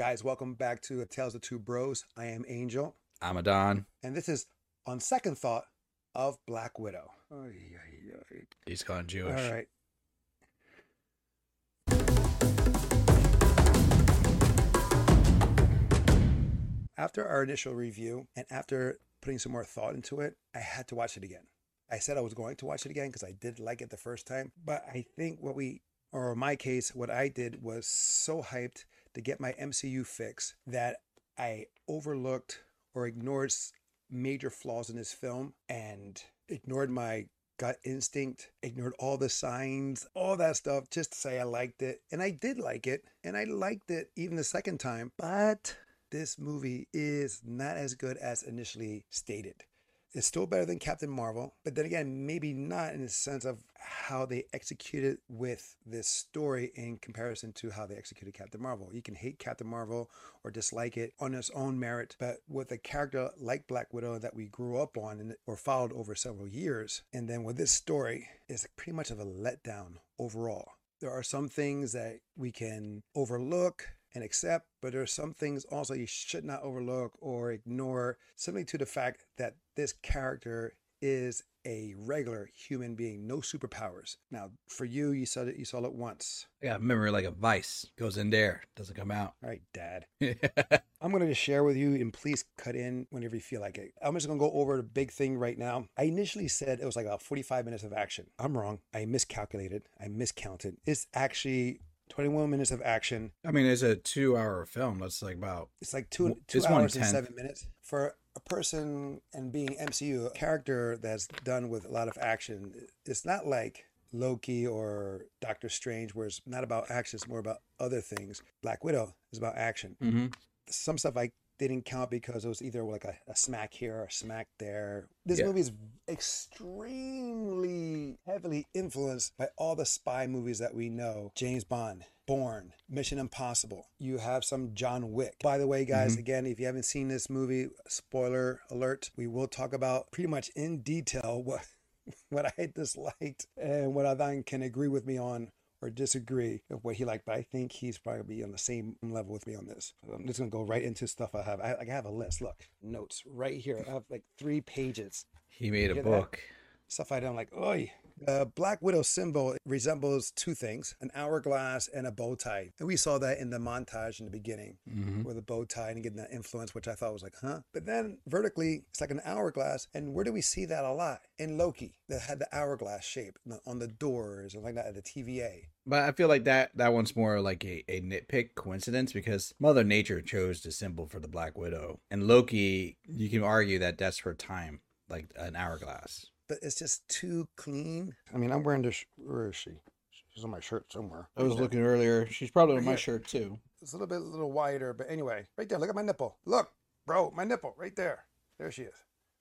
Guys, welcome back to Tales of Two Bros. I am Angel, I'm a Don. and this is On Second Thought of Black Widow. He's gone Jewish. All right. After our initial review and after putting some more thought into it, I had to watch it again. I said I was going to watch it again because I did like it the first time, but I think what we, or in my case, what I did was so hyped to get my MCU fix that I overlooked or ignored major flaws in this film and ignored my gut instinct, ignored all the signs, all that stuff, just to say I liked it. And I did like it, and I liked it even the second time, but this movie is not as good as initially stated. It's still better than Captain Marvel, but then again, maybe not in the sense of how they executed with this story in comparison to how they executed Captain Marvel. You can hate Captain Marvel or dislike it on its own merit, but with a character like Black Widow that we grew up on and or followed over several years, and then with this story, it's pretty much of a letdown overall. There are some things that we can overlook and accept, but there are some things also you should not overlook or ignore simply to the fact that this character is a regular human being, no superpowers. Now, for you, you saw it you saw it once. I got a memory like a vice. Goes in there, doesn't come out. All right, dad. I'm going to just share with you and please cut in whenever you feel like it. I'm just going to go over the big thing right now. I initially said it was like about 45 minutes of action. I'm wrong. I miscalculated. I miscounted. It's actually 21 minutes of action. I mean, it's a two-hour film. That's like about It's like two, two it's hours and seven minutes. For a person and being MCU, a character that's done with a lot of action, it's not like Loki or Doctor Strange, where it's not about action, it's more about other things. Black Widow is about action. hmm some stuff I didn't count because it was either like a, a smack here or a smack there. This Yeah. movie is extremely heavily influenced by all the spy movies that we know James Bond, Bourne, Mission Impossible. You have some John Wick. By the way, guys, mm-hmm. again, if you haven't seen this movie, spoiler alert, we will talk about pretty much in detail what. What I disliked and what I then can agree with me on or disagree with what he liked, but I think he's probably be on the same level with me on this. I'm just gonna go right into stuff I have. I, I have a list. Look, notes right here. I have like three pages. He made a Hear that? book. Stuff I don't like. Oi. Uh, Black Widow symbol resembles two things: an hourglass and a bow tie. And we saw that in the montage in the beginning hmm with a bow tie and getting that influence, which I thought was like, huh? But then vertically, it's like an hourglass. And where do we see that a lot? In Loki, that had the hourglass shape on the doors and like that at the TVA. But I feel like that that one's more like a, a nitpick coincidence because Mother Nature chose the symbol for the Black Widow, and Loki. You can argue that that's her time, like an hourglass. But it's just too clean. I mean, I'm wearing this. Where is she? She's on my shirt somewhere. I was Right looking earlier. She's probably on my shirt too. It's a little bit, a little wider, but anyway, right there. Look at my nipple. Look, bro, my nipple right there. There she is.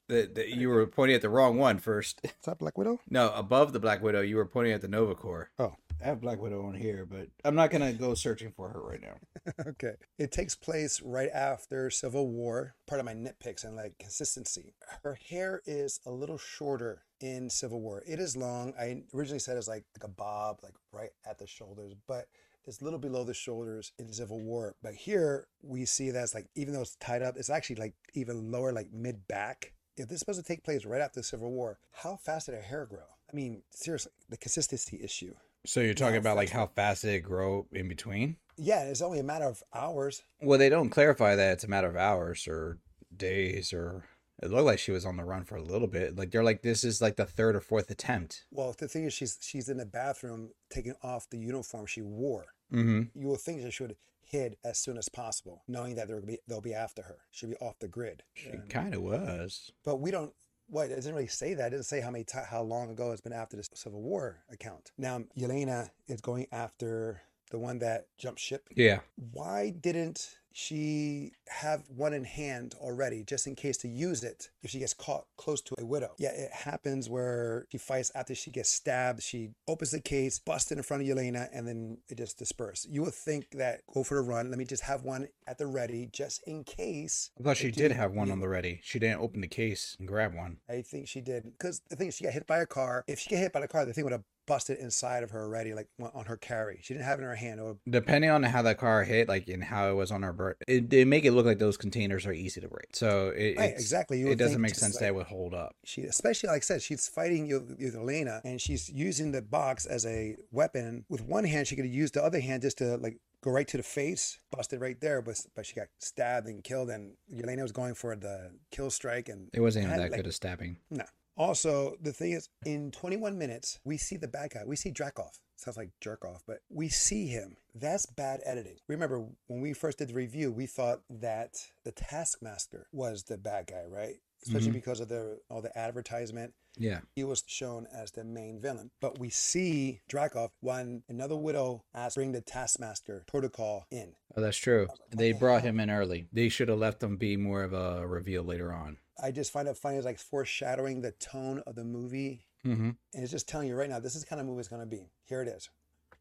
The, the, you were pointing at the wrong one first. Is that Black Widow? No, above the Black Widow, you were pointing at the Nova Corps. Oh. I have Black Widow on here, but I'm not gonna go searching for her right now. okay. It takes place right after Civil War. Part of my nitpicks and like consistency. Her hair is a little shorter in Civil War. It is long. I originally said it was like, like a bob, like right at the shoulders, but it's a little below the shoulders in Civil War. But here we see that's like even though it's tied up, it's actually like even lower, like mid back. If this is supposed to take place right after the Civil War, how fast did her hair grow? I mean, seriously, the consistency issue. So you're talking Yeah, about like how fast did it grow in between? Yeah, it's only a matter of hours. Well, they don't clarify that it's a matter of hours or days or. It looked like she was on the run for a little bit. Like they're like this is like the third or fourth attempt. Well, the thing is, she's she's in the bathroom taking off the uniform she wore. Mm-hmm. You would think she should hid as soon as possible, knowing that they'll be they'll be after her. She'll be off the grid. She kind of was. but we don't. What it doesn't really say that. It doesn't say how many ti how long ago it's been after the Civil War account. Now Yelena is going after the one that jumped ship. Yeah. Why didn't she have one in hand already, just in case to use it if she gets caught close to a widow? Yeah, it happens where she fights after she gets stabbed. She opens the case, busts it in front of Yelena, and then it just disperses. You would think that go for the run. Let me just have one at the ready, just in case. I thought she did have one on the ready. She didn't open the case and grab one. I think she did because the thing is, she got hit by a car. If she get hit by the car, the thing would have busted inside of her already, like on her carry. She didn't have it in her hand. Or Depending on how the car hit, like and how it was on her bird, it, it make it look like those containers are easy to break. So it right, it's- exactly. You it doesn't make sense like- that it would hold up. she especially like I said, she's fighting Yo- Elena and she's using the box as a weapon. With one hand, she could have used the other hand just to like go right to the face, busted right there, but but she got stabbed and killed. And Elena was going for the kill strike, and It wasn't even had, that like- good of stabbing. no. Also, the thing is, in 21 minutes, we see the bad guy. We see Dreykov. Sounds like jerk off, but we see him. That's bad editing. Remember, when we first did the review, we thought that the Taskmaster was the bad guy, right? Especially Mhm. because of the all the advertisement Yeah, he was shown as the main villain. But we see Dreykov when another widow asks bring the Taskmaster protocol in. oh, that's true. like, They the brought hell? him in early. They should have left him be more of a reveal later on. I just find it funny as like foreshadowing the tone of the movie. Mm-hmm. And it's just telling you right now, this is the kind of movie it's gonna be. Here it is.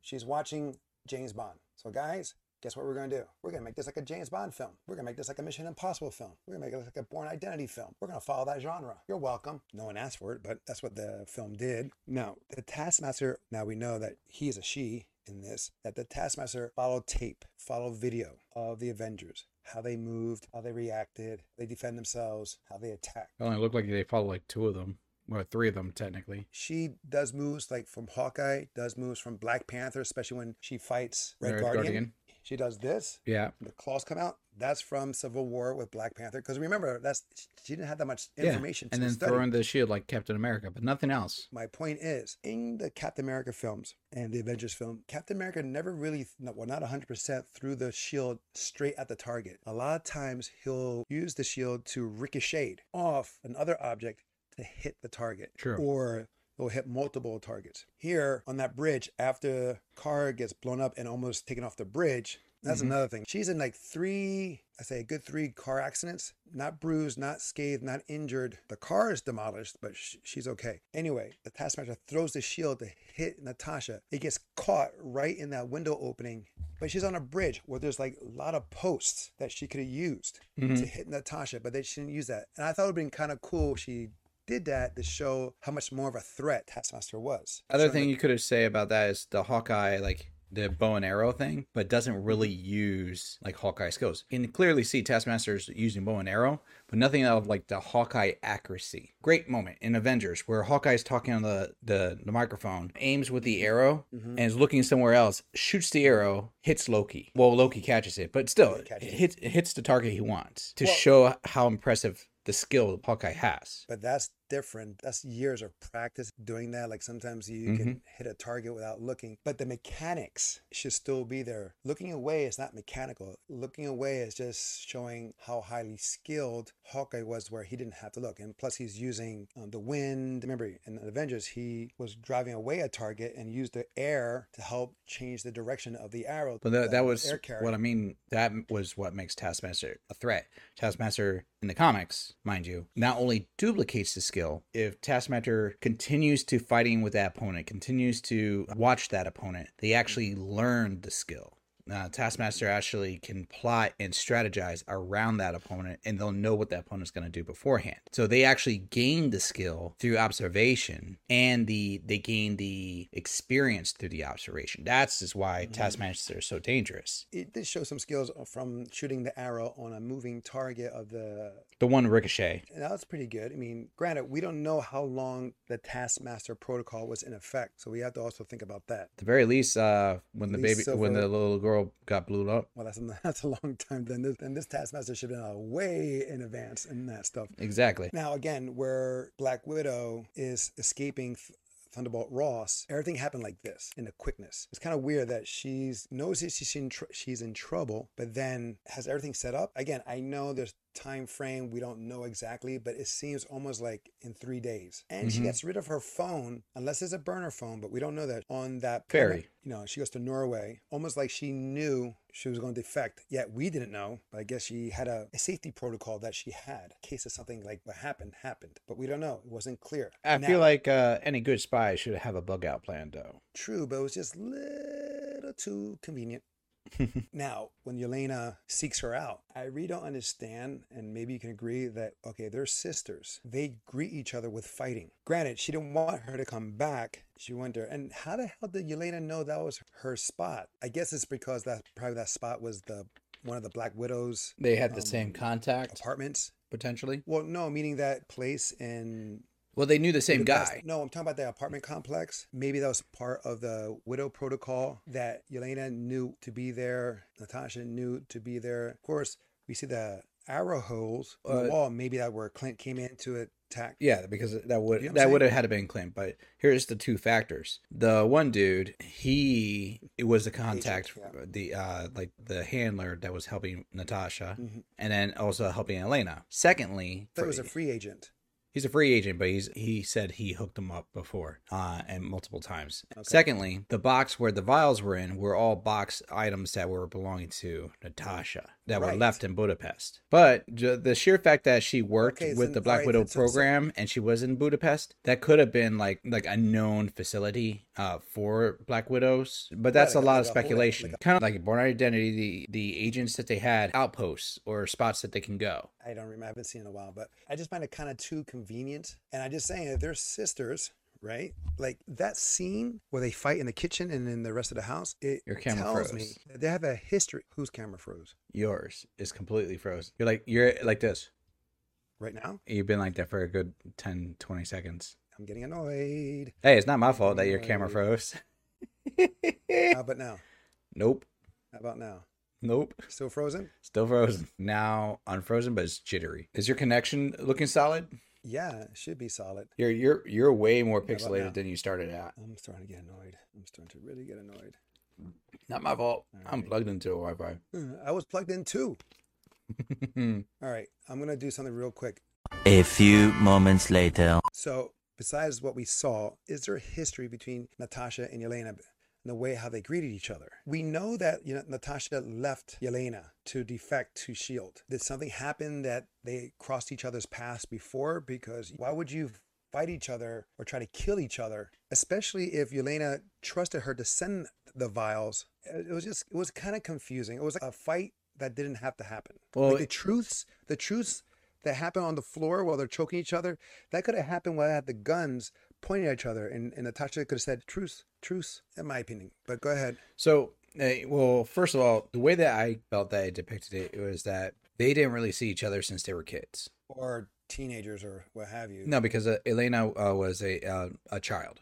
She's watching James Bond. So guys, guess what we're gonna do? We're gonna make this like a James Bond film. We're gonna make this like a Mission Impossible film. We're gonna make it like a Bourne Identity film. We're gonna follow that genre. You're welcome. No one asked for it, but that's what the film did. Now, the Taskmaster, now we know that he is a she in this, that the Taskmaster followed tape, followed video of the Avengers, how they moved, how they reacted, they defend themselves, how they attack. It only looked like they followed like two of them, or three of them technically. She does moves like from Hawkeye, does moves from Black Panther, especially when she fights Red, Red Guardian. Guardian. She does this. Yeah, The claws come out. That's from Civil War with Black Panther. Because remember, that's she didn't have that much information. yeah. and then study. throw in the shield like Captain America, but nothing else. My point is, in the Captain America films and the Avengers film, Captain America never really, well, not 100% threw the shield straight at the target. A lot of times he'll use the shield to ricochet off another object to hit the target. True. Or it'll hit multiple targets. Here on that bridge, after car gets blown up and almost taken off the bridge, that's Mhm. another thing. She's in like three, I say a good three car accidents. Not bruised, not scathed, not injured. The car is demolished, but sh- she's okay. Anyway, the Taskmaster throws the shield to hit Natasha. It gets caught right in that window opening. But she's on a bridge where there's like a lot of posts that she could have used Mhm. to hit Natasha, but they she didn't use that. And I thought it would have been kind of cool she did that to show how much more of a threat Taskmaster was. Other thing that- you could have say about that is the Hawkeye, like the bow and arrow thing, but doesn't really use like Hawkeye skills. You can clearly see Taskmaster's using bow and arrow, but nothing of like the Hawkeye accuracy. Great moment in Avengers where Hawkeye's talking on the the, the microphone, aims with the arrow Mhm. and is looking somewhere else, shoots the arrow, hits Loki. Well, Loki catches it, but still, it it. hits it hits the target he wants to Well- show how impressive the skill Hawkeye has. But that's different. That's years of practice doing that. Like sometimes you Mm-hmm. can hit a target without looking, but the mechanics should still be there. Looking away is not mechanical. Looking away is just showing how highly skilled Hawkeye was, where he didn't have to look. And plus, he's using um, the wind. Remember, in the Avengers, he was driving away a target and used the air to help change the direction of the arrow. But that, the that was air what I mean. That was what makes Taskmaster a threat. Taskmaster in the comics, mind you, not only duplicates the skill, if Taskmaster continues to fighting with that opponent, continues to watch that opponent, they actually learn the skill. Uh, Taskmaster actually can plot and strategize around that opponent, and they'll know what that opponent's going to do beforehand. So they actually gain the skill through observation, and the they gain the experience through the observation. That's is why Mhm. Taskmaster is so dangerous. it did show some skills from shooting the arrow on a moving target of the The one ricochet. And that was pretty good. I mean, granted, we don't know how long the Taskmaster protocol was in effect, so we have to also think about that. At the very least, uh, when the At baby, least when the little girl got blew up. Well, that's a, that's a long time. Then this, then this Taskmaster should have been way in advance in that stuff. Exactly. Now, again, where Black Widow is escaping Th- Thunderbolt Ross, everything happened like this in the quickness. It's kind of weird that she's knows that she's in tr- she's in trouble, but then has everything set up. Again, I know there's time frame we don't know exactly, but it seems almost like in three days. And she Mhm. gets rid of her phone, unless it's a burner phone, but we don't know that on that Ferry. You know, she goes to Norway, almost like she knew she was going to defect. Yet we didn't know. But I guess she had a, a safety protocol that she had in case of something like what happened happened. But we don't know. It wasn't clear. I Now- feel like uh, any good spy should have a bug out plan, though. true, but it was just a little too convenient. now, when Yelena seeks her out, I really don't understand, and maybe you can agree that, okay, they're sisters. They greet each other with fighting. Granted, she didn't want her to come back. She went there. And how the hell did Yelena know that was her spot? I guess it's because that probably that spot was the one of the Black Widows They had the Um, same contact apartments. potentially. Well, no, meaning that place in Well, they knew the same guy. No, I'm talking about the apartment complex. Maybe that was part of the widow protocol that Yelena knew to be there. Natasha knew to be there. Of course, we see the arrow holes on the Uh, wall. Maybe that where Clint came in to attack. Yeah, because that would You know that saying? would have had to been Clint. But here's the two factors. The one dude, he it was the contact, yeah. the uh like the handler that was helping Natasha, Mhm. and then also helping Elena. Secondly, That was a free agent. He's a free agent, but he's he said he hooked him up before, uh, and multiple times. Okay. Secondly, the box where the vials were in were all box items that were belonging to Natasha that were left in Budapest. But the sheer fact that she worked Okay, with the Black alright, Widow program and she was in Budapest, that could have been like like a known facility uh, for Black Widows. But that's Right, a lot of speculation. like a- kind of like Bourne Identity, the the agents that they had outposts or spots that they can go. I don't remember. I haven't seen it in a while, but I just find it kind of too convenient. And I just saying that they're sisters, right? Like that scene where they fight in the kitchen and in the rest of the house. It Your camera tells froze. me that they have a history. Whose camera froze Yours is completely frozen. You're like you're like this. right now? You've been like that for a good 10, 20 seconds. I'm getting annoyed. Hey, it's not my fault that your camera froze. How about now? nope. How about now? Nope. Still frozen? Still frozen. Now unfrozen, but it's jittery. Is your connection looking solid? Yeah, it should be solid. You're you're you're way more pixelated than you started at. I'm starting to get annoyed. I'm starting to really get annoyed. Not my fault. I'm Alright. plugged into a Wi-Fi. Uh, I was plugged in too. All right, I'm gonna do something real quick. A few moments later. So, besides what we saw, is there a history between Natasha and Yelena and the way how they greeted each other? We know that you know Natasha left Yelena to defect to Shield. Did something happen that they crossed each other's paths before? Because why would you fight each other or try to kill each other, especially if Yelena trusted her to send the vials? It was just it was kind of confusing. It was like a fight that didn't have to happen. Well, like the truths, the truths that happen on the floor while they're choking each other, that could have happened while they had the guns pointing at each other, and, and Natasha could have said truce, truce, in my opinion. But go ahead. So, well, first of all, the way that I felt that I depicted it was that they didn't really see each other since they were kids. Or teenagers or what have you. No, because uh, Elena uh, was a uh, a child,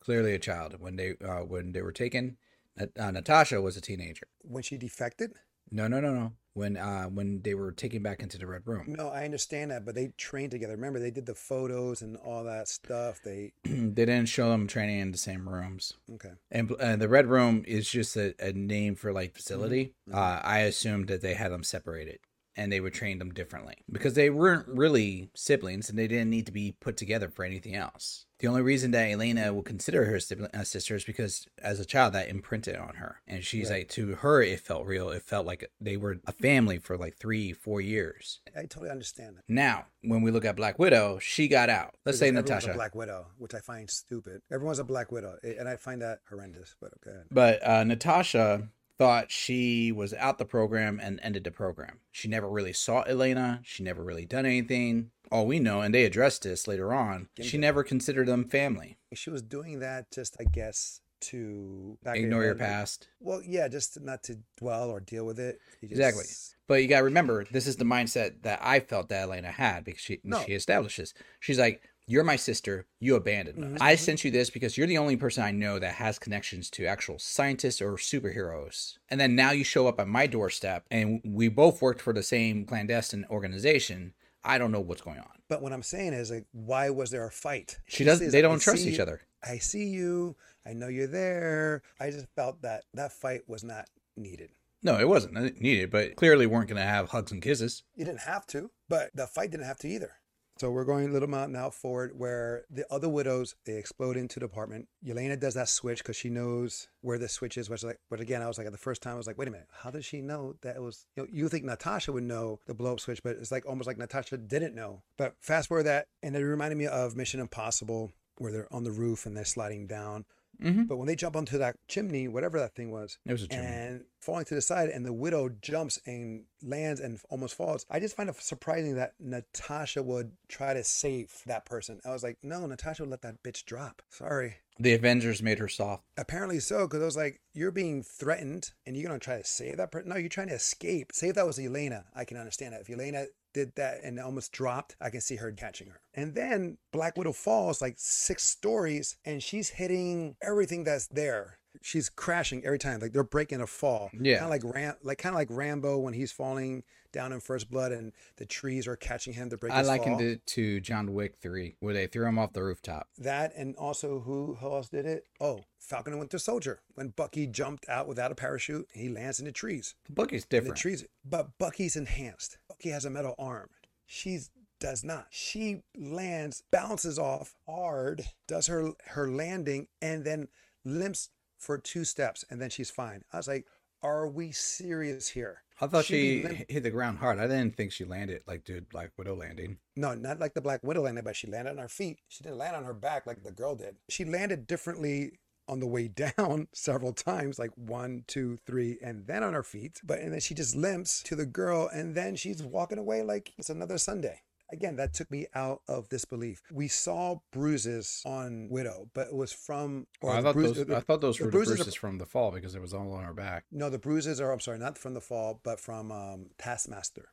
clearly a child when they uh, when they were taken. Uh, Natasha was a teenager. When she defected? No, no, no, no. When uh, when they were taken back into the red room, No, I understand that, but they trained together. Remember, they did the photos and all that stuff. They, they didn't show them training in the same rooms. okay. And uh, the red room is just a, a name for like facility. Mhm. Uh, I assumed that they had them separated and they would train them differently because they weren't really siblings and they didn't need to be put together for anything else. The only reason that Elena would consider her sibling, uh, sister is because as a child that imprinted on her, and she's Right. like to her it felt real. It felt like they were a family for like three, four years. I totally understand that. Now, when we look at Black Widow, she got out. Let's say Because Natasha. a Black Widow, which I find stupid. Everyone's a Black Widow, and I find that horrendous. But okay. But uh, Natasha thought she was out the program and ended the program. She never really saw Elena. She never really done anything. All we know, and they addressed this later on, she never considered them family. She was doing that just, I guess, to Ignore your past. Well, yeah, just not to dwell or deal with it. You Exactly. But you got to remember, this is the mindset that I felt that Elena had because she No. she establishes. She's like, "You're my sister. You abandoned us. Mhm. I sent you this because you're the only person I know that has connections to actual scientists or superheroes. And then now you show up at my doorstep, and we both worked for the same clandestine organization. I don't know what's going on. But what I'm saying is, like, why was there a fight? She doesn't. says, They don't trust see each other. I see you. I know you're there. I just felt that that fight was not needed. No, it wasn't needed, but clearly weren't going to have hugs and kisses. You didn't have to, but the fight didn't have to either. So we're going a little amount now forward where the other widows they explode into the apartment. Yelena does that switch because she knows where the switch is. Which like, but again, I was like at the first time I was like, wait a minute, how does she know that it was? You know, you think Natasha would know the blow up switch, but it's like almost like Natasha didn't know. But fast forward that, and it reminded me of Mission Impossible where they're on the roof and they're sliding down. Mm-hmm. But when they jump onto that chimney, whatever that thing was, It was a chimney. and falling to the side, and the widow jumps and lands and almost falls. I just find it surprising that Natasha would try to save that person. I was like, no, Natasha would let that bitch drop. Sorry. The Avengers made her soft. Apparently so, because I was like, you're being threatened and you're going to try to save that person. No, you're trying to escape. Say if that was Elena, I can understand that. If Elena did that and almost dropped, I can see her catching her. And then Black Widow falls like six stories and she's hitting everything that's there. She's crashing every time. Like they're breaking a fall. Yeah. Kind of like Ram, like kind of like Rambo when he's falling down in First Blood and the trees are catching him to break I likened fall. it to John Wick 3, where they threw him off the rooftop. That and also who, who else did it? Oh, Falcon and Winter Soldier. When Bucky jumped out without a parachute, he lands in the trees. Bucky's In the trees. But Bucky's enhanced. Bucky has a metal arm. She's does not. She lands, bounces off hard, does her her landing, and then limps for two steps, and then she's fine. I was like, are we serious here? I thought she be hit the ground hard. I didn't think she landed like dude Black Widow landing. No, not like the Black Widow landed, but she landed on her feet. She didn't land on her back like the girl did. She landed differently on the way down several times, like one, two, three, and then on her feet. But and then she just limps to the girl, and then she's walking away like it's another Sunday. Again, that took me out of disbelief. We saw bruises on Widow, but it was from. Well, I thought bruise- those. the- I thought those the were the bruises are- from the fall because it was all on her back. no, the bruises are. I'm sorry, not from the fall, but from um, Taskmaster,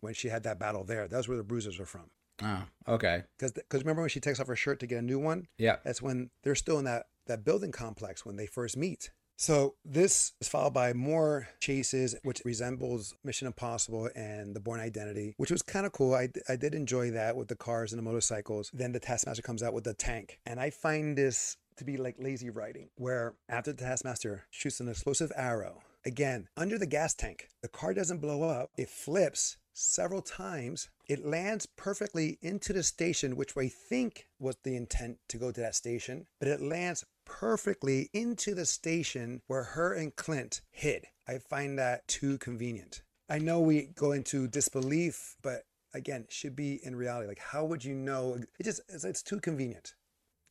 when she had that battle there. That's where the bruises are from. Oh, okay. Because remember when she takes off her shirt to get a new one? Yeah. That's when they're still in that, that building complex when they first meet. So this is followed by more chases, which resembles Mission Impossible and The Bourne Identity, which was kind of cool. I, I did enjoy that with the cars and the motorcycles. Then the Taskmaster comes out with the tank. And I find this to be like lazy writing, where after the Taskmaster shoots an explosive arrow, again, under the gas tank, the car doesn't blow up, it flips several times. It lands perfectly into the station, which I think was the intent to go to that station, but it lands perfectly into the station where her and Clint hid. I find that too convenient. I know we go into disbelief, but again, should be in reality. Like, how would you know? It just, it's, it's too convenient.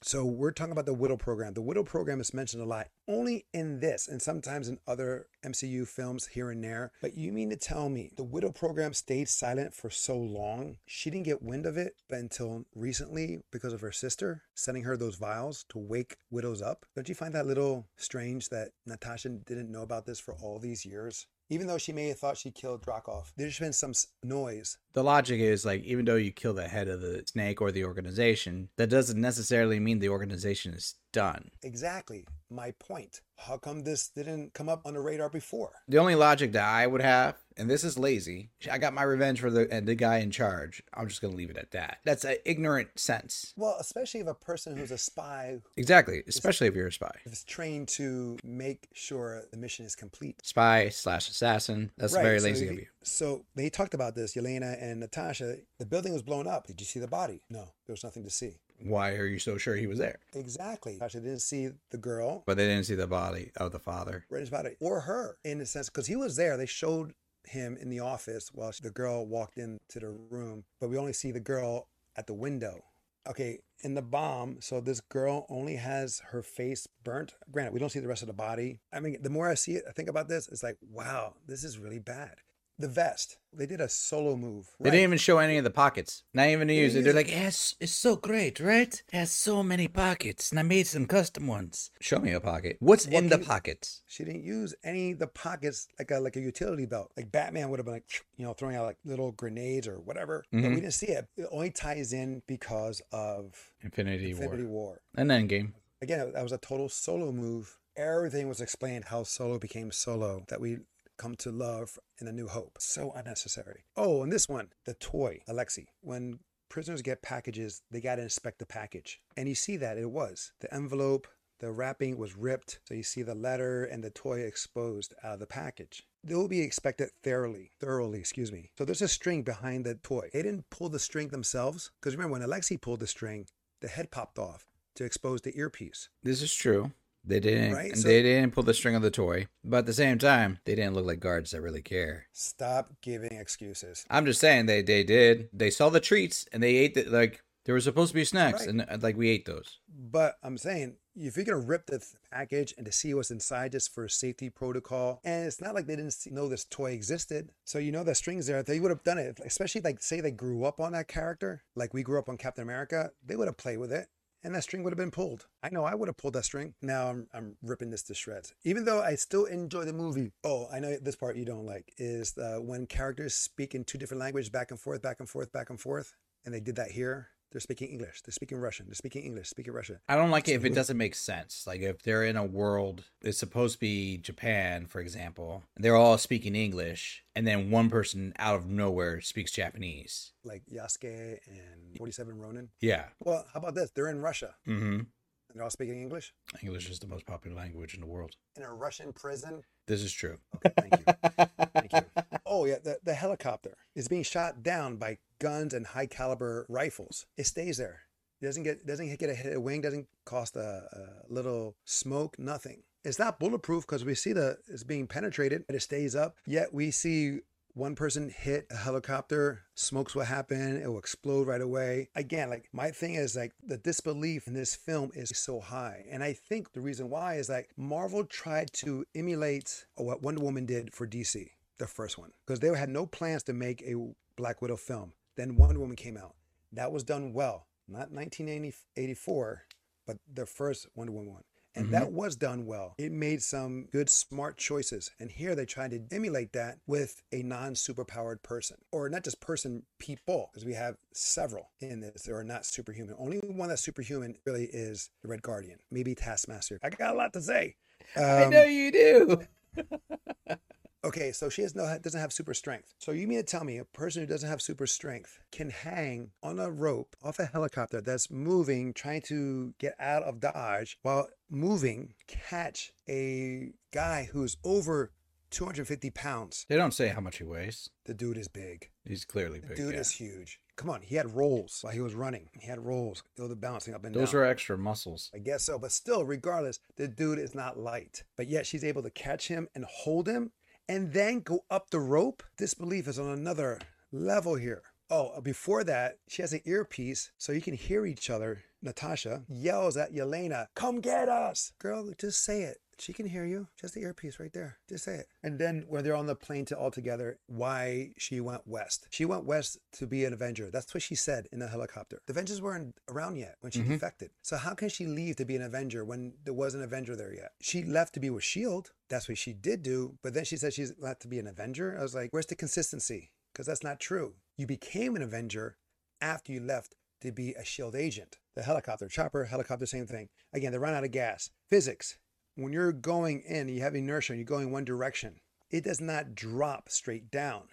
So we're talking about the Widow program. The Widow program is mentioned a lot, only in this and sometimes in other MCU films here and there. But you mean to tell me the Widow program stayed silent for so long? She didn't get wind of it but until recently because of her sister sending her those vials to wake widows up. Don't you find that little strange that Natasha didn't know about this for all these years? Even though she may have thought she killed Dreykov, there's been some noise. The logic is like even though you kill the head of the snake or the organization, that doesn't necessarily mean the organization is done. Exactly my point. How come this didn't come up on the radar before? The only logic that I would have, and this is lazy, I got my revenge for the and the guy in charge. I'm just gonna leave it at that. That's an ignorant sense. Well, especially if a person who's a spy Exactly, especially if you're a spy. if it's trained to make sure the mission is complete. Spy slash assassin. That's Right, very lazy he- of you. So they talked about this, Yelena and Natasha. The building was blown up. Did you see the body? No, there was nothing to see. Why are you so sure he was there? Exactly. Natasha didn't see the girl, But they didn't see the body of the father. right about it, or her in a sense, because he was there. They showed him in the office while the girl walked into the room, but we only see the girl at the window. Okay, in the bomb, so this girl only has her face burnt. Granted, we don't see the rest of the body. I mean, the more I see it, I think about this, it's like, wow, this is really bad. The vest, they did a solo move. They didn't even show any of the pockets. Not even to use it. They're like, yes, it's so great, right? It has so many pockets, and I made some custom ones. Show me a pocket. What's What in the pockets? She didn't use any of the pockets like a like a utility belt. Like Batman would have been like, you know, throwing out like little grenades or whatever. But Mhm. we didn't see it. It only ties in because of Infinity, Infinity War. War. And Endgame. Again, that was a total solo move. Everything was explained how Solo became Solo that we come to love in A New Hope. So unnecessary. Oh, and this one, the toy, Alexei. When prisoners get packages, they got to inspect the package. And you see that it was. The envelope, the wrapping was ripped. So you see the letter and the toy exposed out of the package. They will be inspected thoroughly, thoroughly, excuse me. So there's a string behind the toy. They didn't pull the string themselves. Because remember, when Alexei pulled the string, the head popped off to expose the earpiece. This is true. They didn't. Right, and so- they didn't pull the string of the toy, but at the same time, they didn't look like guards that really care. Stop giving excuses. I'm just saying they they did. They saw the treats and they ate the like There were supposed to be snacks, Right. and uh, like we ate those. But I'm saying, if you're gonna rip the th- package and to see what's inside just for safety protocol, and it's not like they didn't see, know this toy existed, so you know the strings there. They would have done it, especially like say they grew up on that character, like we grew up on Captain America. They would have played with it, and that string would have been pulled. I know I would have pulled that string. Now I'm I'm ripping this to shreds, even though I still enjoy the movie. Oh, I know this part you don't like is uh, when characters speak in two different languages back and forth, back and forth, back and forth, and they did that here. They're speaking English. They're speaking Russian. They're speaking English. Speaking Russian. I don't like it if it doesn't make sense. Like if they're in a world, it's supposed to be Japan, for example, they're all speaking English, and then one person out of nowhere speaks Japanese. like Yasuke and 47 Ronin. Yeah. Well, how about this? They're in Russia Mm-hmm. and they're all speaking English English is the most popular language in the world. in a Russian prison. This is true. Okay, thank you. Thank you. Oh, yeah, the, the helicopter is being shot down by guns and high caliber rifles. It stays there. It doesn't get doesn't get a hit a wing, doesn't cost a, a little smoke, nothing. It's not bulletproof because we see the it's being penetrated, but it stays up. Yet we see one person hit a helicopter, smokes will happen, it will explode right away. Again, like my thing is like the disbelief in this film is so high. And I think the reason why is like Marvel tried to emulate what Wonder Woman did for DC, the first one, because they had no plans to make a Black Widow film. Then Wonder Woman came out. That was done well. Not 1984, but the first Wonder Woman one. And Mhm. that was done well. It made some good, smart choices. And here they tried to emulate that with a non superpowered person, or not just person, people, because we have several in this that are not superhuman. Only one that's superhuman really is the Red Guardian, maybe Taskmaster. I got a lot to say. I Um, know you do. Okay, so she has no doesn't have super strength. So you mean to tell me a person who doesn't have super strength can hang on a rope off a helicopter that's moving, trying to get out of Dodge while moving, catch a guy who's over 250 pounds. They don't say how much he weighs. The dude is big. He's clearly The big. dude yeah. is huge. Come on, he had rolls while he was running. He had rolls. They were balancing up and Those down. Those are extra muscles. I guess so. But still, regardless, the dude is not light. But yet she's able to catch him and hold him and then go up the rope. Disbelief is on another level here. Oh, before that, she has an earpiece so you can hear each other. Natasha yells at Yelena, Come get us. Girl, just say it. She can hear you. Just the earpiece right there. Just say it. And then when they're on the plane to all together, why she went west. She went west to be an Avenger. That's what she said in the helicopter. The Avengers weren't around yet when she Mhm. defected. So how can she leave to be an Avenger when there was an Avenger there yet? She left to be with S.H.I.E.L.D. That's what she did do. But then she said she's left to be an Avenger. I was like, where's the consistency? Because that's not true. You became an Avenger after you left to be a S.H.I.E.L.D. Agent. The helicopter, chopper, helicopter, same thing. Again, they run out of gas. Physics. When you're going in, you have inertia, and you're going one direction. It does not drop straight down.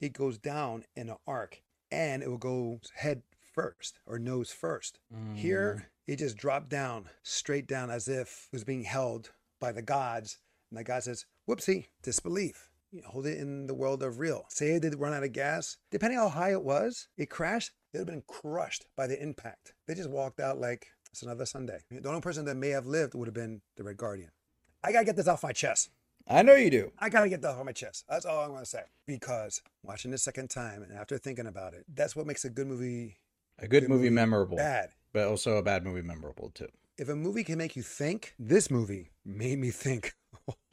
It goes down in an arc, and it will go head first or nose first. Mm-hmm. Here, it just dropped down, straight down, as if it was being held by the gods. And the god says, "Whoopsie, disbelief." You know, hold it in the world of real. Say it did run out of gas. Depending how high it was, it crashed. They'd have been crushed by the impact. They just walked out like it's another Sunday. The only person that may have lived would have been the Red Guardian. I gotta get this off my chest. I know you do. I gotta get that off my chest. That's all I'm gonna say. Because watching the second time and after thinking about it, that's what makes a good movie A good, Good movie, movie. memorable, bad. but also a bad movie memorable too. If a movie can make you think, this movie made me think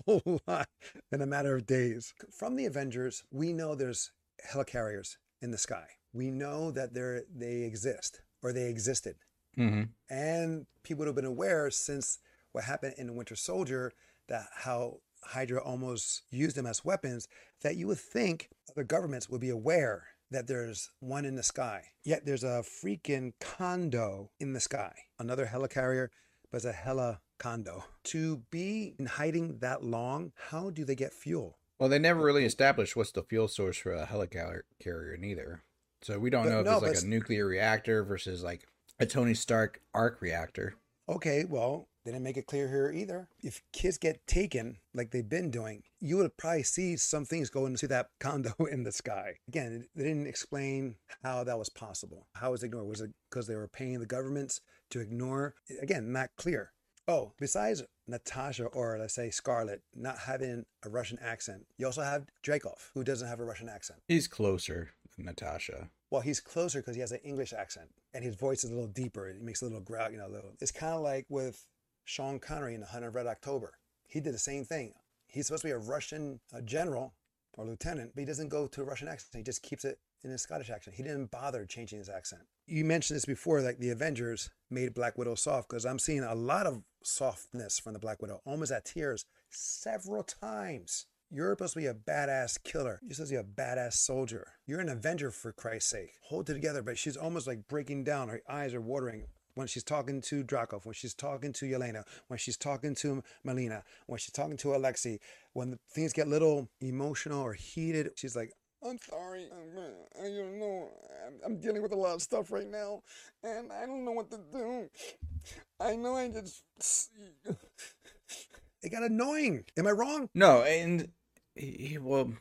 whole lot in a matter of days. From the Avengers, we know there's helicarriers in the sky. We know that they exist or they existed. Mm-hmm. And people would have been aware since what happened in Winter Soldier that how Hydra almost used them as weapons, that you would think other governments would be aware that there's one in the sky. Yet there's a freaking condo in the sky. Another helicarrier, but it's a hella condo. To be in hiding that long, how do they get fuel? Well, they never really established what's the fuel source for a helicarrier neither. So we don't But know if no, it's like a nuclear reactor versus like a Tony Stark arc reactor. Okay, well, they didn't make it clear here either. If kids get taken like they've been doing, you would probably see some things go into that condo in the sky. Again, they didn't explain how that was possible. How was it ignored? Was it because they were paying the governments to ignore? Again, not clear. Oh, besides Natasha or let's say Scarlett not having a Russian accent, you also have Dreykov, who doesn't have a Russian accent. He's closer than Natasha. Well, he's closer because he has an English accent and his voice is a little deeper. It makes a little growl, you know. Little. It's kind of like with Sean Connery in The Hunt of Red October. He did the same thing. He's supposed to be a Russian uh, general or lieutenant, but he doesn't go to a Russian accent. He just keeps it in his Scottish accent. He didn't bother changing his accent. You mentioned this before, like the Avengers made Black Widow soft because I'm seeing a lot of softness from the Black Widow, almost at tears several times. You're supposed to be a badass killer. You're supposed to be a badass soldier. You're an Avenger for Christ's sake. Hold it together. But she's almost like breaking down. Her eyes are watering when she's talking to Dreykov, when she's talking to Yelena, when she's talking to Melina, when she's talking to Alexei. When things get a little emotional or heated, she's like, I'm sorry. I'm, uh, I don't know. I'm, I'm dealing with a lot of stuff right now, and I don't know what to do. I know I just. It got annoying. Am I wrong? No, and he, he- well,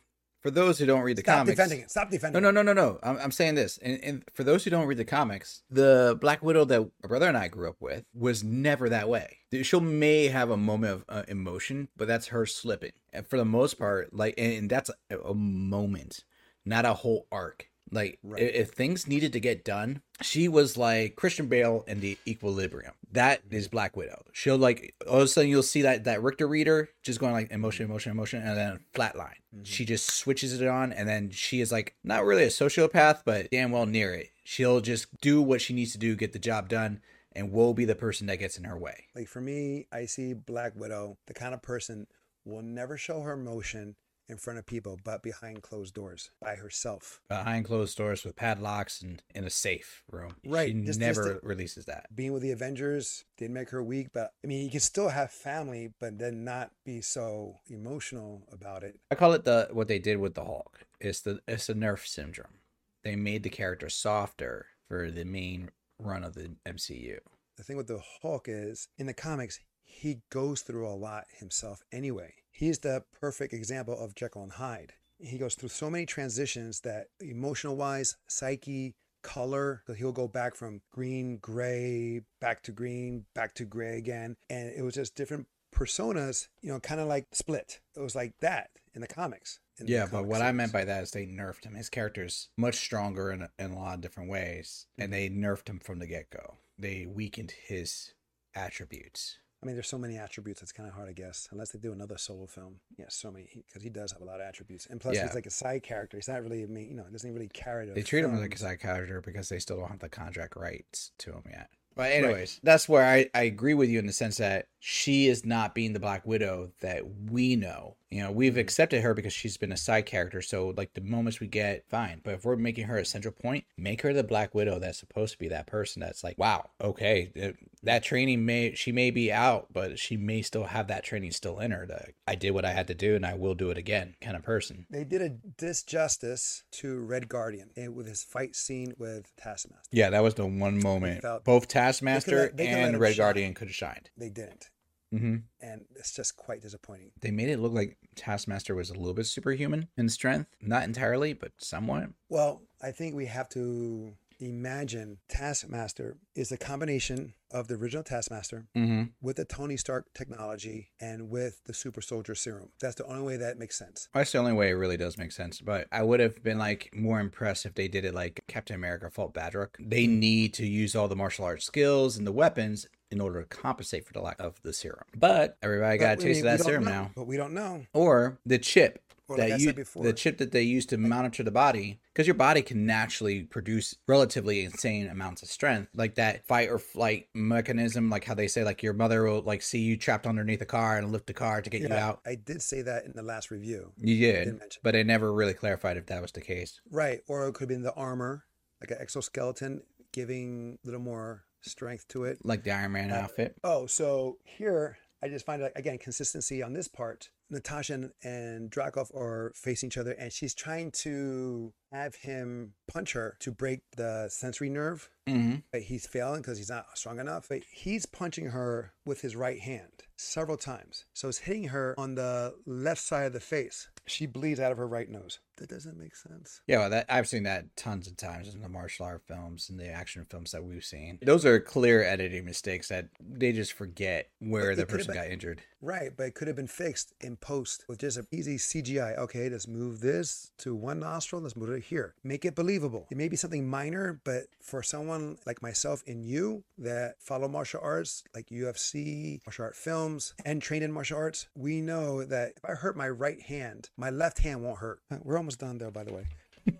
for those who don't read the comics Stop comics, defending it. Stop defending No, no, no, no, no. I'm, I'm saying this, and, and for those who don't read the comics, the Black Widow that my brother and I grew up with was never that way. She may have a moment of uh, emotion, but that's her slipping. And for the most part, like, and, and that's a, a moment, not a whole arc. Like, Right. if, things needed to get done, she was like Christian Bale in the Equilibrium. That mm-hmm. is Black Widow. She'll like all of a sudden you'll see that that Richter reader just going like emotion, emotion, emotion, and then flatline. Mm-hmm. She just switches it on, and then she is like not really a sociopath, but damn well near it. She'll just do what she needs to do, get the job done, and will be the person that gets in her way. Like for me, I see Black Widow, the kind of person will never show her emotion in front of people, but behind closed doors by herself. Behind closed doors with padlocks and in a safe room. Right, She just- just never to- releases that. Being with the Avengers did make her weak, but I mean, you can still have family, but then not be so emotional about it. I call it the what they did with the Hulk. It's the it's the nerf syndrome. They made the character softer for the main run of the MCU. The thing with the Hulk is, in the comics, he goes through a lot himself anyway. He's the perfect example of Jekyll and Hyde. He goes through so many transitions that emotional wise, psyche, color, he'll go back from green, gray, back to green, back to gray again. And it was just different personas, you know, kind of like split. It was like that in the comics. in the Yeah, but comic what I meant by that is they nerfed him. His character's much stronger in, in a lot of different ways, and mm-hmm. they nerfed him from the get go. They weakened his attributes. I mean, there's so many attributes. It's kind of hard to guess unless they do another solo film. Yeah, so many because he does have a lot of attributes, and plus Yeah. he's like a side character. He's not really a main, you know, doesn't really carry. They treat him film. like a side character because they still don't have the contract rights to him yet. But anyways, that's where I, I agree with you in the sense that she is not being the Black Widow that we know. You know, we've mm-hmm. accepted her because she's been a side character. So like the moments we get, fine. But if we're making her a central point, make her the Black Widow that's supposed to be that person that's like, wow, okay, that training may she may be out, but she may still have that training still in her. I did what I had to do and I will do it again kind of person. They did a disjustice to Red Guardian eh, with his fight scene with Taskmaster. Yeah, that was the one moment. Both Taskmaster they let and Red shine. Guardian could have shined. They didn't, hmm and it's just quite disappointing. They made it look like Taskmaster was a little bit superhuman in strength. Not entirely, but somewhat. Well, I think we have to imagine Taskmaster is a combination of the original Taskmaster Mm-hmm. with the Tony Stark technology and with the super soldier serum. That's the only way that makes sense. That's the only way it really does make sense. But I would have been like more impressed if they did it like Captain America fought Batroc. They need to use all the martial arts skills and the weapons in order to compensate for the lack of the serum. But everybody got a But, I taste mean, of that serum know. now. But we don't know. Or the chip Well, like I that said you, before. the chip that they use to monitor the body, because your body can naturally produce relatively insane amounts of strength, like that fight or flight mechanism, like how they say, like your mother will like see you trapped underneath a car and lift the car to get you out. I did say that in the last review. You did mention. but I never really clarified if that was the case. Right. Or it could have been the armor, like an exoskeleton, giving a little more strength to it. Like the Iron Man Uh, outfit. Oh, so here I just find like again consistency on this part. Natasha and, and Dreykov are facing each other, and she's trying to have him punch her to break the sensory nerve. Mm-hmm. But he's failing because he's not strong enough. But he's punching her with his right hand several times. So it's hitting her on the left side of the face. She bleeds out of her right nose. That doesn't make sense. Yeah, well, that I've seen that tons of times in the martial art films and the action films that we've seen. Those are clear editing mistakes that they just forget where the person been- got injured. Right, but it could have been fixed in post with just an easy CGI. Okay, let's move this to one nostril. Let's move it here. Make it believable. It may be something minor, but for someone like myself and you that follow martial arts, like UFC, martial art films, and trained in martial arts, we know that if I hurt my right hand, my left hand won't hurt. We're almost done there, by the way.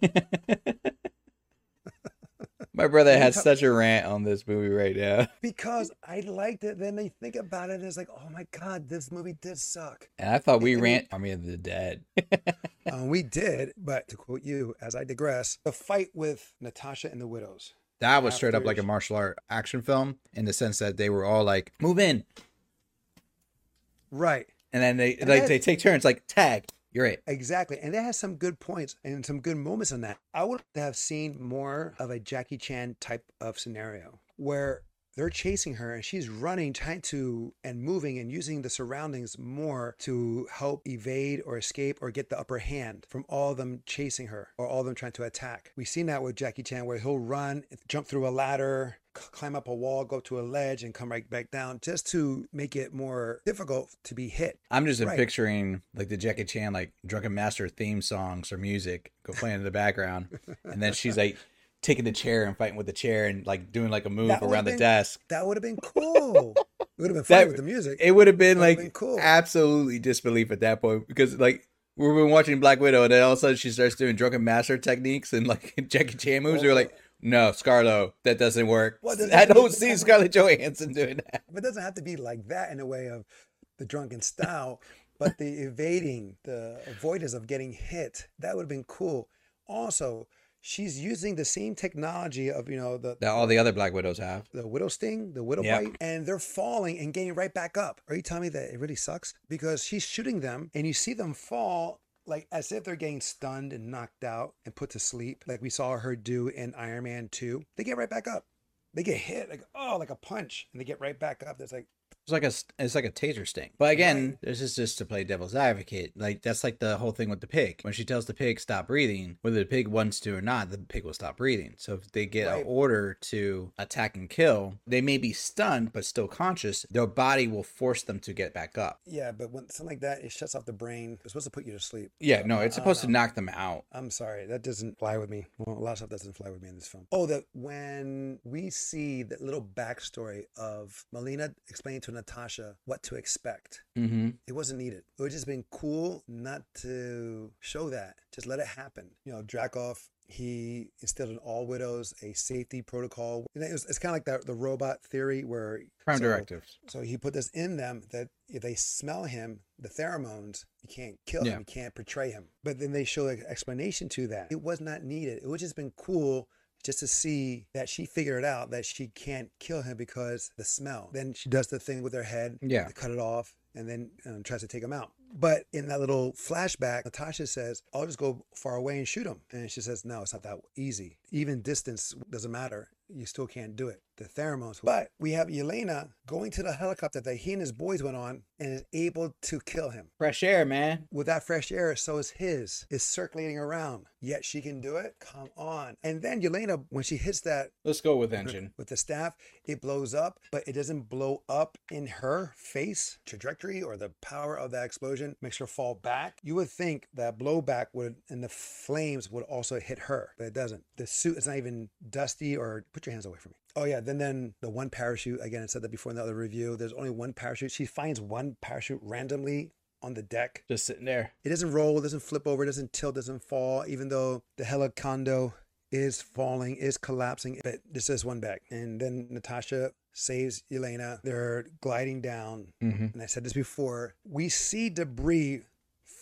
My brother has such a rant on this movie right now. Because I liked it. Then they think about it and it's like, oh my God, this movie did suck. And I thought we I mean- rant Army of the Dead. Um, we did, but to quote you, as I digress, the fight with Natasha and the Widows. That was straight up like a martial art action film in the sense that they were all like, move in. Right. And then they And like they take turns like tag. You're it. Exactly. And that has some good points and some good moments in that. I would have seen more of a Jackie Chan type of scenario where they're chasing her and she's running, trying to and moving and using the surroundings more to help evade or escape or get the upper hand from all of them chasing her or all of them trying to attack. We've seen that with Jackie Chan where he'll run, jump through a ladder, climb up a wall, go to a ledge and come right back down just to make it more difficult to be hit. I'm just Right. picturing like the Jackie Chan like drunken master theme songs or music go playing in the background, and then she's like taking the chair and fighting with the chair and like doing like a move around the desk. That would have been cool. it would have been That- with the music. It would have been like been cool. absolutely disbelief at that point because like we've been watching Black Widow and then all of a sudden she starts doing drunken master techniques and like Jackie Chan moves. Oh, You're like, no, Scarlo, that doesn't work. Well, does I don't see Scarlett Johansson doing that. But it doesn't have to be like that in a way of the drunken style, but the evading, the avoidance of getting hit. That would have been cool. Also, she's using the same technology of, you know, the That all the other Black Widows have. the widow sting, the widow Yeah. bite, and they're falling and getting right back up. Are you telling me that it really sucks? Because she's shooting them and you see them fall like as if they're getting stunned and knocked out and put to sleep, like we saw her do in Iron Man 2. They get right back up. They get hit like oh like a punch and they get right back up. It's like It's like a it's like a taser sting. But again, Right. this is just to play devil's advocate. Like that's like the whole thing with the pig. When she tells the pig stop breathing, whether the pig wants to or not, the pig will stop breathing. So if they get Right. an order to attack and kill, they may be stunned but still conscious. Their body will force them to get back up. yeah, but when something like that, it shuts off the brain. It's supposed to put you to sleep. Yeah, So, no, it's supposed to knock them out. I'm sorry, that doesn't fly with me. Well, a lot of stuff doesn't fly with me in this film. Oh, that when we see that little backstory of Melina explaining to Natasha what to expect, Mm-hmm. it wasn't needed. It would just been cool not to show that. Just let it happen. You know, Dreykov, he instilled in all widows a safety protocol. Know, it was, it's kind of like that the robot theory where Prime so- directives. so he put this in them that if they smell him, the pheromones, you can't kill Yeah. him, you can't portray him. But then they show an explanation to that. It was not needed. It would just been cool just to see that she figured it out that she can't kill him because the smell. Then she does the thing with her head, Yeah. cut it off, and then um, tries to take him out. But in that little flashback, Natasha says, I'll just go far away and shoot him. And she says, No, it's not that easy. Even distance doesn't matter. You still can't do it. The pheromones. But we have Yelena going to the helicopter that he and his boys went on and is able to kill him. Fresh air, man. With that fresh air, so is his, is circulating around. Yet she can do it? Come on. And then Yelena, when she hits that Let's go with engine. with the staff, it blows up, but it doesn't blow up in her face trajectory or the power of that explosion makes her fall back. You would think that blowback would and the flames would also hit her, but it doesn't. The suit is not even dusty or put your hands away from me. Oh yeah, then then the one parachute again. I said that before in the other review. There's only one parachute. She finds one parachute randomly on the deck. Just sitting there. It doesn't roll, it doesn't flip over, it doesn't tilt, doesn't fall, even though the helicondo is falling, is collapsing. But this is one back. And then Natasha saves Yelena. They're gliding down. Mm-hmm. And I said this before. We see debris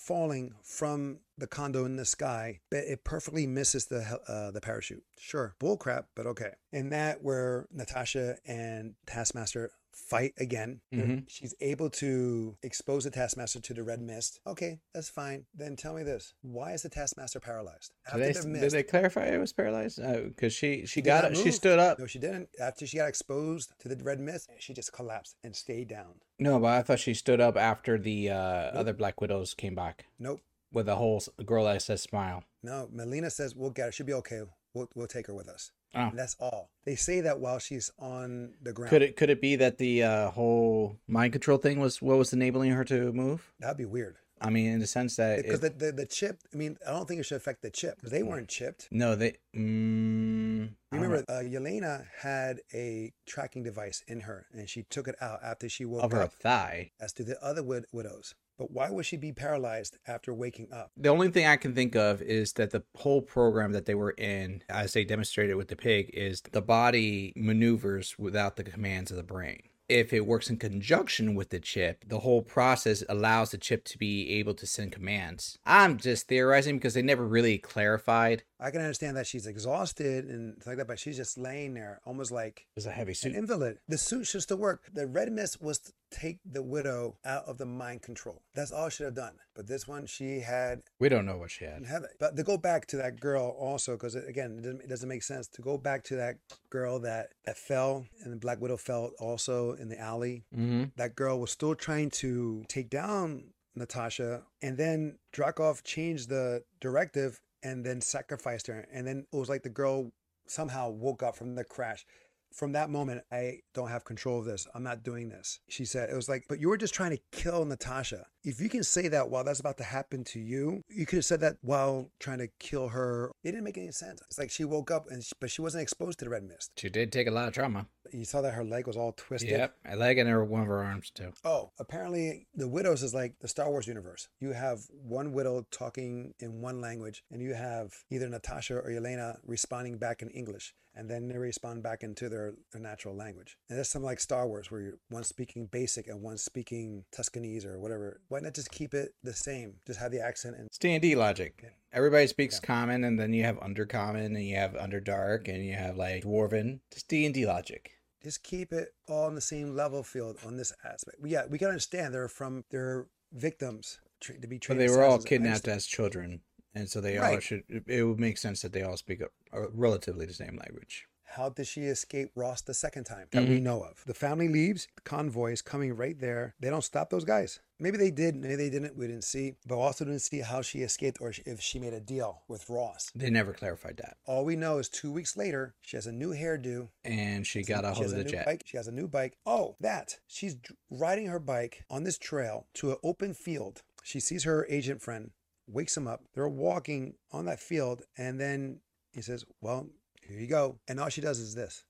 falling from the condo in the sky, but it perfectly misses the uh, the parachute. Sure, bullcrap, but okay. And that where Natasha and Taskmaster fight again. Mhm. She's able to expose the Taskmaster to the red mist. Okay, that's fine. Then tell me this: Why is the Taskmaster paralyzed Did they, did they clarify it was paralyzed? Because she she did got it. She stood up. No, she didn't. After she got exposed to the red mist, she just collapsed and stayed down. No, but I thought she stood up after the uh, other Black Widows came back. Nope. with a whole girl that says smile. No, Melina says we'll get her. She'll be okay. We'll we'll take her with us. Oh. That's all. They say that while she's on the ground. Could it could it be that the uh, whole mind control thing was what was enabling her to move? That'd be weird. I mean, in the sense that Because the, the the chip. I mean, I don't think it should affect the chip because they weren't chipped. no, they. Mm, Remember, uh, Yelena had a tracking device in her, and she took it out after she woke up of her up. thigh. As to the other wid- widows, but why would she be paralyzed after waking up? The only thing I can think of is that the whole program that they were in, as they demonstrated with the pig, is the body maneuvers without the commands of the brain. If it works in conjunction with the chip, the whole process allows the chip to be able to send commands. I'm just theorizing because they never really clarified. I can understand that she's exhausted and things like that, but she's just laying there, almost like It's a heavy an suit. invalid. The suit should still work. The red mist was take the widow out of the mind control. That's all she should have done. But this one, she had We don't know what she had. have it. But to go back to that girl also, because again, it doesn't, it doesn't make sense to go back to that girl that, that fell and the Black Widow fell also in the alley. Mm-hmm. That girl was still trying to take down Natasha, and then Dreykov changed the directive and then sacrificed her. And then it was like the girl somehow woke up from the crash. From that moment, I don't have control of this. I'm not doing this. She said, it was like, but you were just trying to kill Natasha. If you can say that while that's about to happen to you, you could have said that while trying to kill her. It didn't make any sense. It's like she woke up, and she, but she wasn't exposed to the red mist. She did take a lot of trauma. You saw that her leg was all twisted. Yep, a leg and her one of her arms too. Oh, apparently the widows is like the Star Wars universe. You have one widow talking in one language, and you have either Natasha or Yelena responding back in English, and then they respond back into their, their natural language. And that's something like Star Wars, where you're one speaking basic and one speaking Tuscanese or whatever. Why not just keep it the same? Just have the accent and It's D&D logic. Everybody speaks Yeah. common, and then you have undercommon, and you have underdark, and you have like dwarven. Just D&D logic. just keep it all in the same level field on this aspect. Yeah, we can understand they're from they're victims to be But trained. they were all kidnapped as children, and so they all should. It would make sense that they all speak a, relatively the same language. How did she escape Ross the second time that we mm-hmm. know of? The family leaves, the convoy is coming right there. They don't stop those guys. Maybe they did, maybe they didn't. We didn't see, but also didn't see how she escaped or if she made a deal with Ross. They never clarified that. All we know is two weeks later, she has a new hairdo. And she got a hold of the jet. bike. She has a new bike. Oh, that. She's riding her bike on this trail to an open field. She sees her agent friend, wakes them up. They're walking on that field, and then he says, Well, here you go. And all she does is this.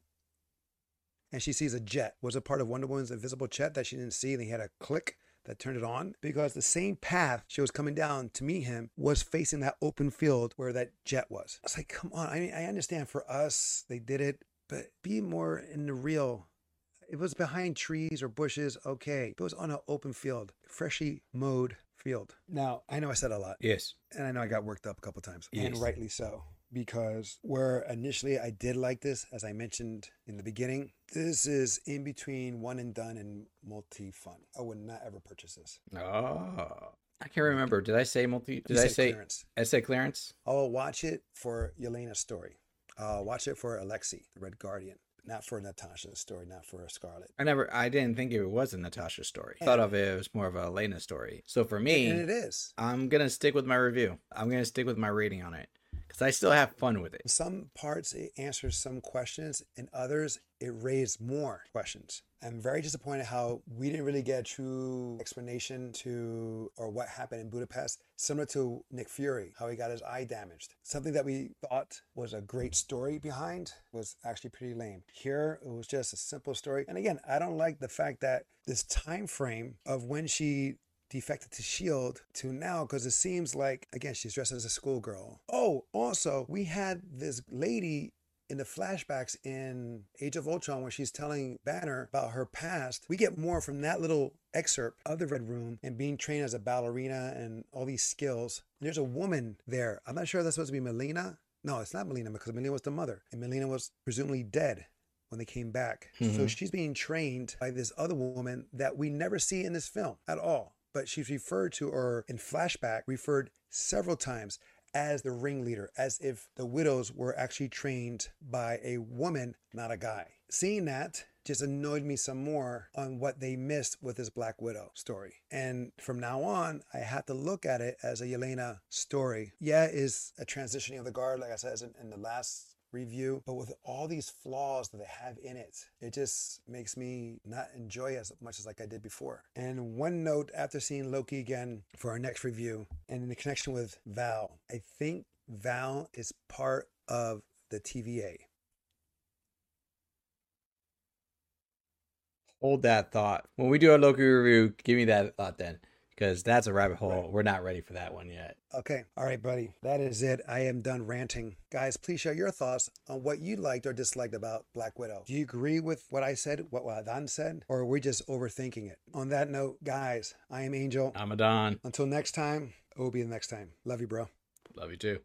And she sees a jet. Was it part of Wonder Woman's invisible jet that she didn't see? And he had a click that turned it on because the same path she was coming down to meet him was facing that open field where that jet was. I was like, come on. I mean, I understand for us, they did it, but be more in the real. If it was behind trees or bushes, okay. If it was on an open field, freshly mowed field. Now, I know I said a lot, Yes. and I know I got worked up a couple times, and rightly so. Because where initially I did like this, as I mentioned in the beginning, this is in between one and done and multi fun. I would not ever purchase this. Oh. I can't remember. Did I say multi? Did I say? clearance. I said clearance. I'll watch it for Yelena's story. I'll watch it for Alexei, the Red Guardian, not for Natasha's story, not for Scarlett. I never. I didn't think it was a Natasha story. Thought of it as more of a Yelena story. So for me, And it is. I'm gonna stick with my review. I'm gonna stick with my rating on it because I still have fun with it. Some parts, it answers some questions, and others, it raised more questions. I'm very disappointed how we didn't really get a true explanation to or what happened in Budapest, similar to Nick Fury, how he got his eye damaged. Something that we thought was a great story behind was actually pretty lame. Here, it was just a simple story. And again, I don't like the fact that this time frame of when she defected to shield to now because it seems like again she's dressed as a schoolgirl oh also we had this lady in the flashbacks in Age of Ultron when she's telling Banner about her past, we get more from that little excerpt of the Red Room and being trained as a ballerina and all these skills. And there's a woman there. I'm not sure if that's supposed to be Melina. No, it's not Melina because Melina was the mother and Melina was presumably dead when they came back. So Mhm. she's being trained by this other woman that we never see in this film at all. But she's referred to, or in flashback, referred several times as the ringleader, as if the widows were actually trained by a woman, not a guy. Seeing that, just annoyed me some more on what they missed with this Black Widow story. And from now on, I have to look at it as a Yelena story. Yeah, is a transitioning of the guard, like I said in, in the last review, but with all these flaws that they have in it, it just makes me not enjoy as much as like I did before. And one note after seeing Loki again for our next review, and in the connection with Val, I think Val is part of the TVA. Hold that thought. When we do our Loki review, give me that thought then, because that's a rabbit hole. Right. We're not ready for that one yet. Okay. All right, buddy. That is it. I am done ranting. Guys, please share your thoughts on what you liked or disliked about Black Widow. Do you agree with what I said, what Adan said, or are we just overthinking it? On that note, guys, I am Angel. I'm Adan. Until next time, it will be the next time. Love you, bro. Love you too.